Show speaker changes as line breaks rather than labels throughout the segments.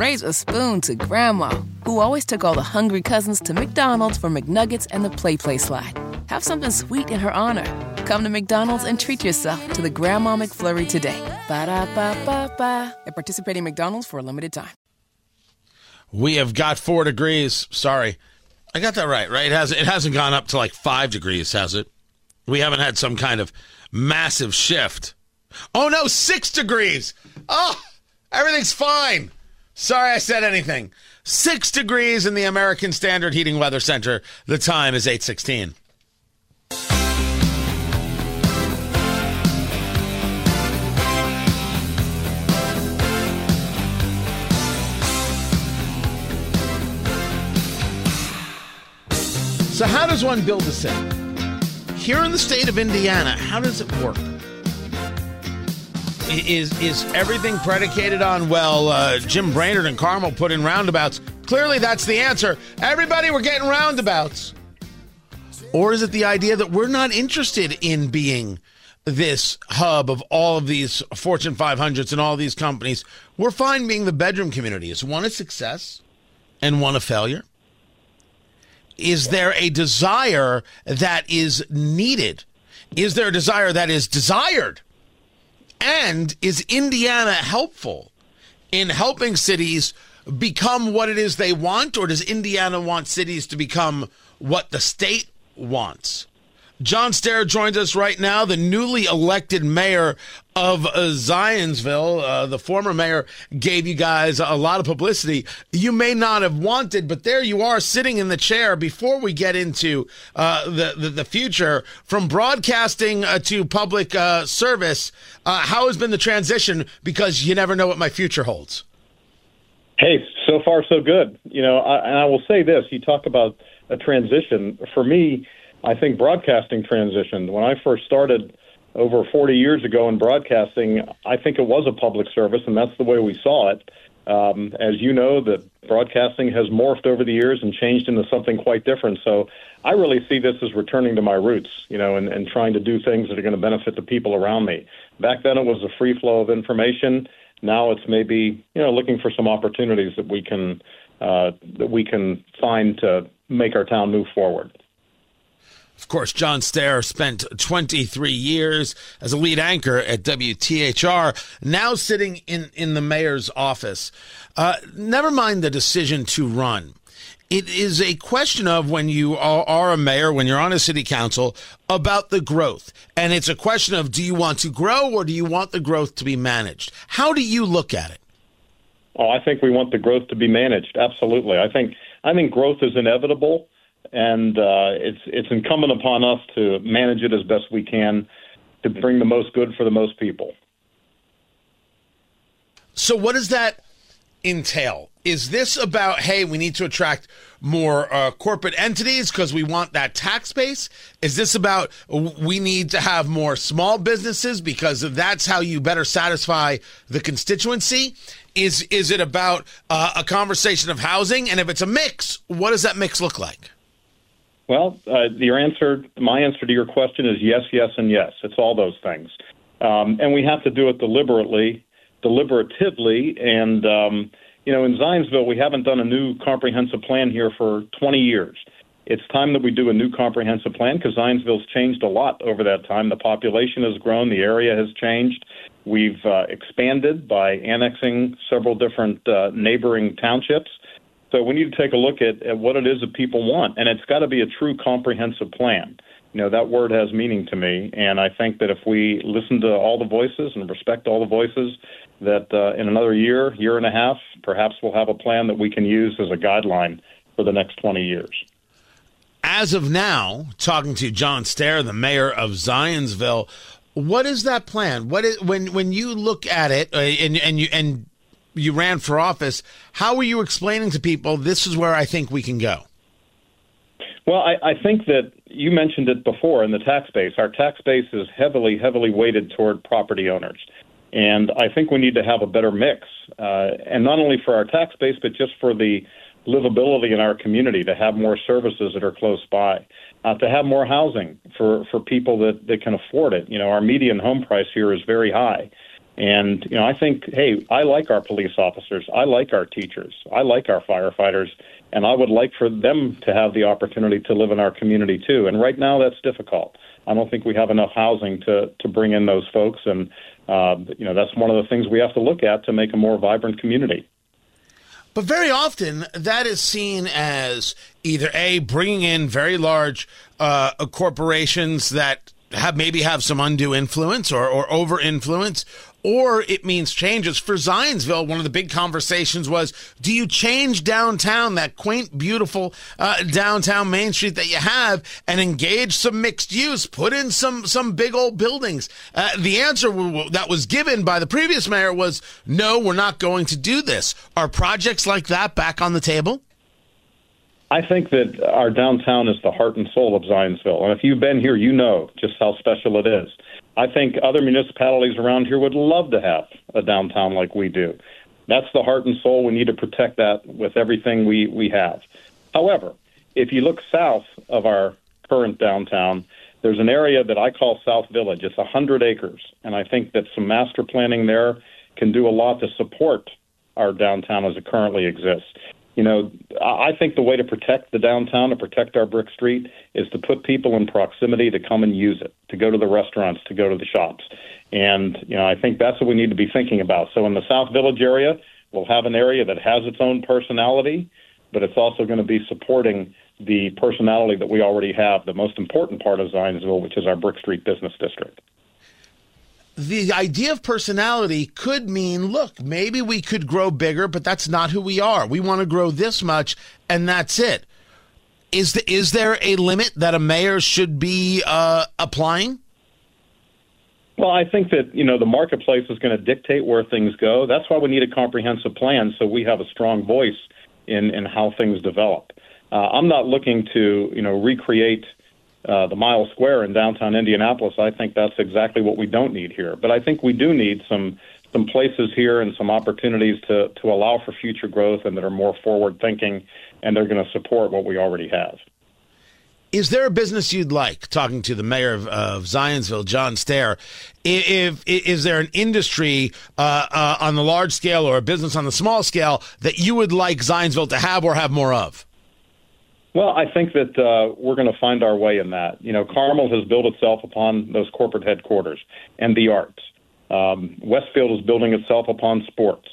raise a spoon to Grandma, who always took all the hungry cousins to McDonald's for McNuggets and the Play Play slide. Have something sweet in her honor. Come to McDonald's and treat yourself to the Grandma McFlurry today. Ba da ba ba ba. At participating McDonald's for a limited time.
We have got four degrees. Sorry. I got that right, right? It hasn't, it hasn't gone up to like five degrees, has it? We haven't had some kind of massive shift. Oh no, six degrees. Oh, everything's fine. Sorry I said anything. Six degrees in the American Standard Heating Weather Center. The time is 816. So, how does one build a city? Here in the state of Indiana, how does it work? Is is everything predicated on well, uh, Jim Brainard and Carmel put in roundabouts? Clearly, that's the answer. Everybody, we're getting roundabouts. Or is it the idea that we're not interested in being this hub of all of these Fortune 500s and all these companies? We're fine being the bedroom community. Is one a success and one a failure? Is there a desire that is needed? Is there a desire that is desired? And is Indiana helpful in helping cities become what it is they want, or does Indiana want cities to become what the state wants? John Stehr joins us right now, the newly elected mayor of uh, Zionsville. Uh, the former mayor gave you guys a lot of publicity you may not have wanted, but there you are sitting in the chair. Before we get into uh, the, the, the future, from broadcasting uh, to public uh, service, uh, how has been the transition? Because you never know what my future holds.
Hey, so far so good. You know, I, and I will say this: you talk about a transition. For me, I think broadcasting transitioned. When I first started over 40 years ago in broadcasting, I think it was a public service, and that's the way we saw it. Um, as you know, the broadcasting has morphed over the years and changed into something quite different. So I really see this as returning to my roots, you know, and, and trying to do things that are going to benefit the people around me. Back then, it was a free flow of information. Now it's maybe you know looking for some opportunities that we can uh, that we can find to make our town move forward.
Of course, John Stehr spent 23 years as a lead anchor at WTHR, now sitting in, in the mayor's office. Uh, never mind the decision to run. It is a question of when you are, a mayor, when you're on a city council, about the growth. And it's a question of do you want to grow or do you want the growth to be managed? How do you look at it?
Oh, I think we want the growth to be managed. Absolutely. I think I think growth is inevitable and uh, it's it's incumbent upon us to manage it as best we can to bring the most good for the most people.
So, what does that entail? Is this about hey, we need to attract more uh, corporate entities because we want that tax base? Is this about we need to have more small businesses because that's how you better satisfy the constituency? Is is it about uh, a conversation of housing? And if it's a mix, what does that mix look like?
Well, uh, your answer, my answer to your question is yes, yes, and yes. It's all those things, um, and we have to do it deliberately, deliberatively, and um, you know, in Zionsville, we haven't done a new comprehensive plan here for 20 years. It's time that we do a new comprehensive plan because Zionsville's changed a lot over that time. The population has grown, the area has changed. We've uh, expanded by annexing several different uh, neighboring townships. So we need to take a look at, at what it is that people want, and it's got to be a true comprehensive plan. You know, that word has meaning to me, and I think that if we listen to all the voices and respect all the voices, that uh, in another year, year and a half, perhaps we'll have a plan that we can use as a guideline for the next 20 years.
As of now, talking to John Stehr, the mayor of Zionsville, what is that plan? What is when when you look at it uh, and and you and you ran for office, how were you explaining to people this is where I think we can go?
Well, I, I think that you mentioned it before in the tax base. Our tax base is heavily, heavily weighted toward property owners. And I think we need to have a better mix, uh, and not only for our tax base, but just for the livability in our community to have more services that are close by, uh, to have more housing for, for people that, that can afford it. You know, our median home price here is very high. And you know, I think, hey, I like our police officers, I like our teachers, I like our firefighters, and I would like for them to have the opportunity to live in our community too. And right now, that's difficult. I don't think we have enough housing to to bring in those folks, and uh, you know, that's one of the things we have to look at to make a more vibrant community.
But very often, that is seen as either a bringing in very large uh, corporations that have maybe have some undue influence or, or over influence, or it means changes. For Zionsville, one of the big conversations was do you change downtown, that quaint, beautiful uh, downtown Main Street that you have, and engage some mixed use, put in some, some big old buildings? Uh, the answer that was given by the previous mayor was no, we're not going to do this. Are projects like that back on the table?
I think that our downtown is the heart and soul of Zionsville. And if you've been here, you know just how special it is. I think other municipalities around here would love to have a downtown like we do. That's the heart and soul. We need to protect that with everything we, we have. However, if you look south of our current downtown, there's an area that I call South Village. It's 100 acres. And I think that some master planning there can do a lot to support our downtown as it currently exists you know, I think the way to protect the downtown, to protect our brick street, is to put people in proximity to come and use it, to go to the restaurants, to go to the shops. And, you know, I think that's what we need to be thinking about. So in the South Village area, we'll have an area that has its own personality, but it's also going to be supporting the personality that we already have, the most important part of Zionsville, which is our Brick Street Business District
the idea of personality could mean look, maybe we could grow bigger, but that's not who we are. We want to grow this much, and that's it. Is, the, is there a limit that a mayor should be uh, applying?
Well, I think that you know the marketplace is going to dictate where things go. That's why we need a comprehensive plan, so we have a strong voice in in how things develop. Uh, I'm not looking to you know recreate uh, the mile square in downtown Indianapolis, I think that's exactly what we don't need here. But I think we do need some some places here and some opportunities to to allow for future growth and that are more forward thinking and they're going to support what we already have.
Is there a business you'd like? Talking to the mayor of, of Zionsville, John Stehr, if, if, is there an industry uh, uh, on the large scale or a business on the small scale that you would like Zionsville to have or have more of?
Well, I think that uh, we're going to find our way in that. You know, Carmel has built itself upon those corporate headquarters and the arts. Um, Westfield is building itself upon sports.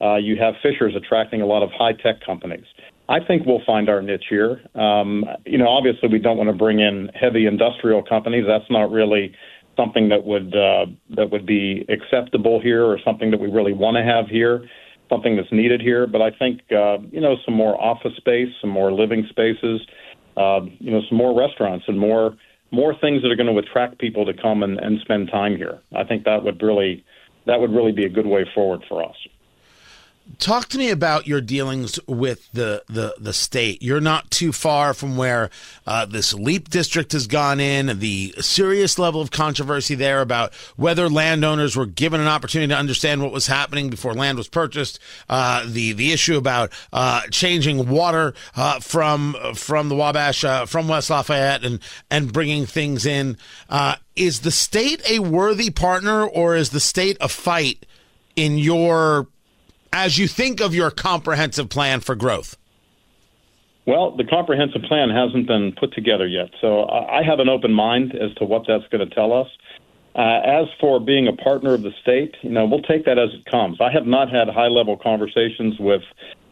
Uh, you have Fishers attracting a lot of high tech companies. I think we'll find our niche here. Um, you know, obviously, we don't want to bring in heavy industrial companies. That's not really something that would uh, that would be acceptable here, or something that we really want to have here something that's needed here. But I think uh, you know some more office space, some more living spaces, uh, you know, some more restaurants and more more things that are going to attract people to come and, and spend time here. I think that would really that would really be a good way forward for us.
Talk to me about your dealings with the, the, the state. You're not too far from where uh, this LEAP district has gone in, the serious level of controversy there about whether landowners were given an opportunity to understand what was happening before land was purchased, uh, the, the issue about uh, changing water uh, from, from the Wabash, uh, from West Lafayette, and, and bringing things in. Uh, is the state a worthy partner, or is the state a fight in your as you think of your comprehensive plan for growth?
Well, the comprehensive plan hasn't been put together yet, so I have an open mind as to what that's going to tell us. Uh, as for being a partner of the state, you know, we'll take that as it comes. I have not had high-level conversations with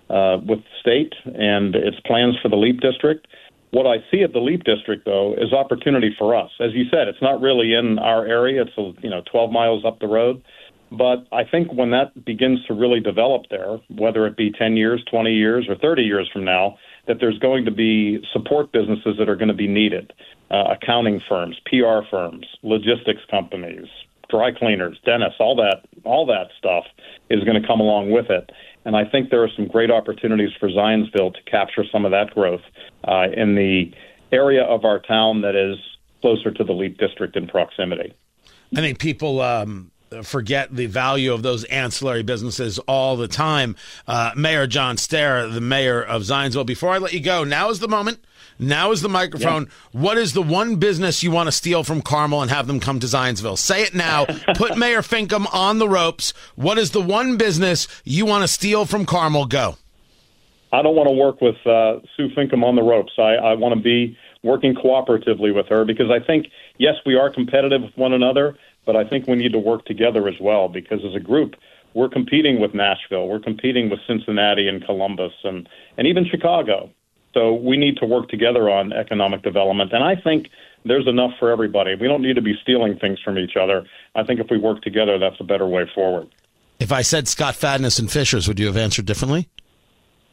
uh, with the state and its plans for the LEAP district. What I see at the LEAP district, though, is opportunity for us. As you said, it's not really in our area; it's you know 12 miles up the road. But I think when that begins to really develop there, whether it be 10 years, 20 years, or 30 years from now, that there's going to be support businesses that are going to be needed uh, accounting firms, PR firms, logistics companies, dry cleaners, dentists, all that, all that stuff is going to come along with it. And I think there are some great opportunities for Zionsville to capture some of that growth uh, in the area of our town that is closer to the LEAP district in proximity.
I think people um, forget the value of those ancillary businesses all the time. Uh, mayor John Stehr, the mayor of Zionsville. Before I let you go, now is the moment. Now is the microphone. Yeah. What is the one business you want to steal from Carmel and have them come to Zionsville? Say it now. Put Mayor Finkam on the ropes. What is the one business you want to steal from Carmel? Go.
I don't want to work with uh, Sue Finkam on the ropes. I, I want to be working cooperatively with her because I think, yes, we are competitive with one another, but I think we need to work together as well because as a group, we're competing with Nashville, we're competing with Cincinnati and Columbus and, and even Chicago. So we need to work together on economic development. And I think there's enough for everybody. We don't need to be stealing things from each other. I think if we work together, that's a better way forward.
If I said Scott Fadness and Fishers, would you have answered differently?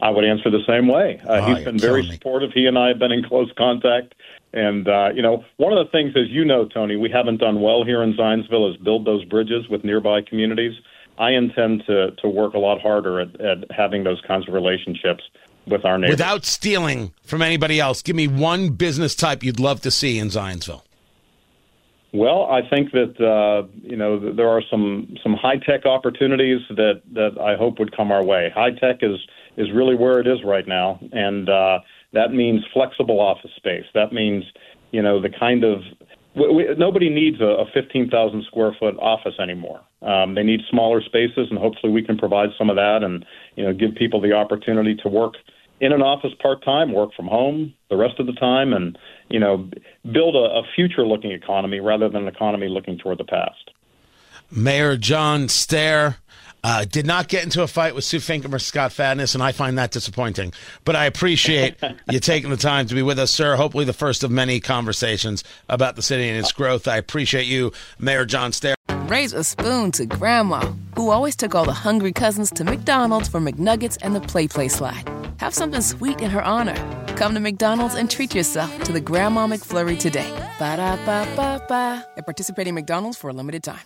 I would answer the same way. Uh, oh, he's been very supportive. He and I have been in close contact. And, uh, you know, one of the things, as you know, Tony, we haven't done well here in Zionsville is build those bridges with nearby communities. I intend to, to work a lot harder at, at having those kinds of relationships with our neighbors.
Without stealing from anybody else, give me one business type you'd love to see in Zionsville.
Well, I think that uh, you know there are some some high tech opportunities that that I hope would come our way. High tech is is really where it is right now, and uh, that means flexible office space. That means you know the kind of we, we, nobody needs a, a 15,000 square foot office anymore. Um, they need smaller spaces, and hopefully we can provide some of that, and you know give people the opportunity to work in an office part time, work from home the rest of the time, and you know build a, a future looking economy rather than an economy looking toward the past.
Mayor John Stehr. Uh, did not get into a fight with Sue Finkam or Scott Fadness, and I find that disappointing. But I appreciate you taking the time to be with us, sir. Hopefully, the first of many conversations about the city and its growth. I appreciate you, Mayor John Stehr.
Raise a spoon to Grandma, who always took all the hungry cousins to McDonald's for McNuggets and the Play Play slide. Have something sweet in her honor. Come to McDonald's and treat yourself to the Grandma McFlurry today. Ba da ba ba ba. At participating McDonald's for a limited time.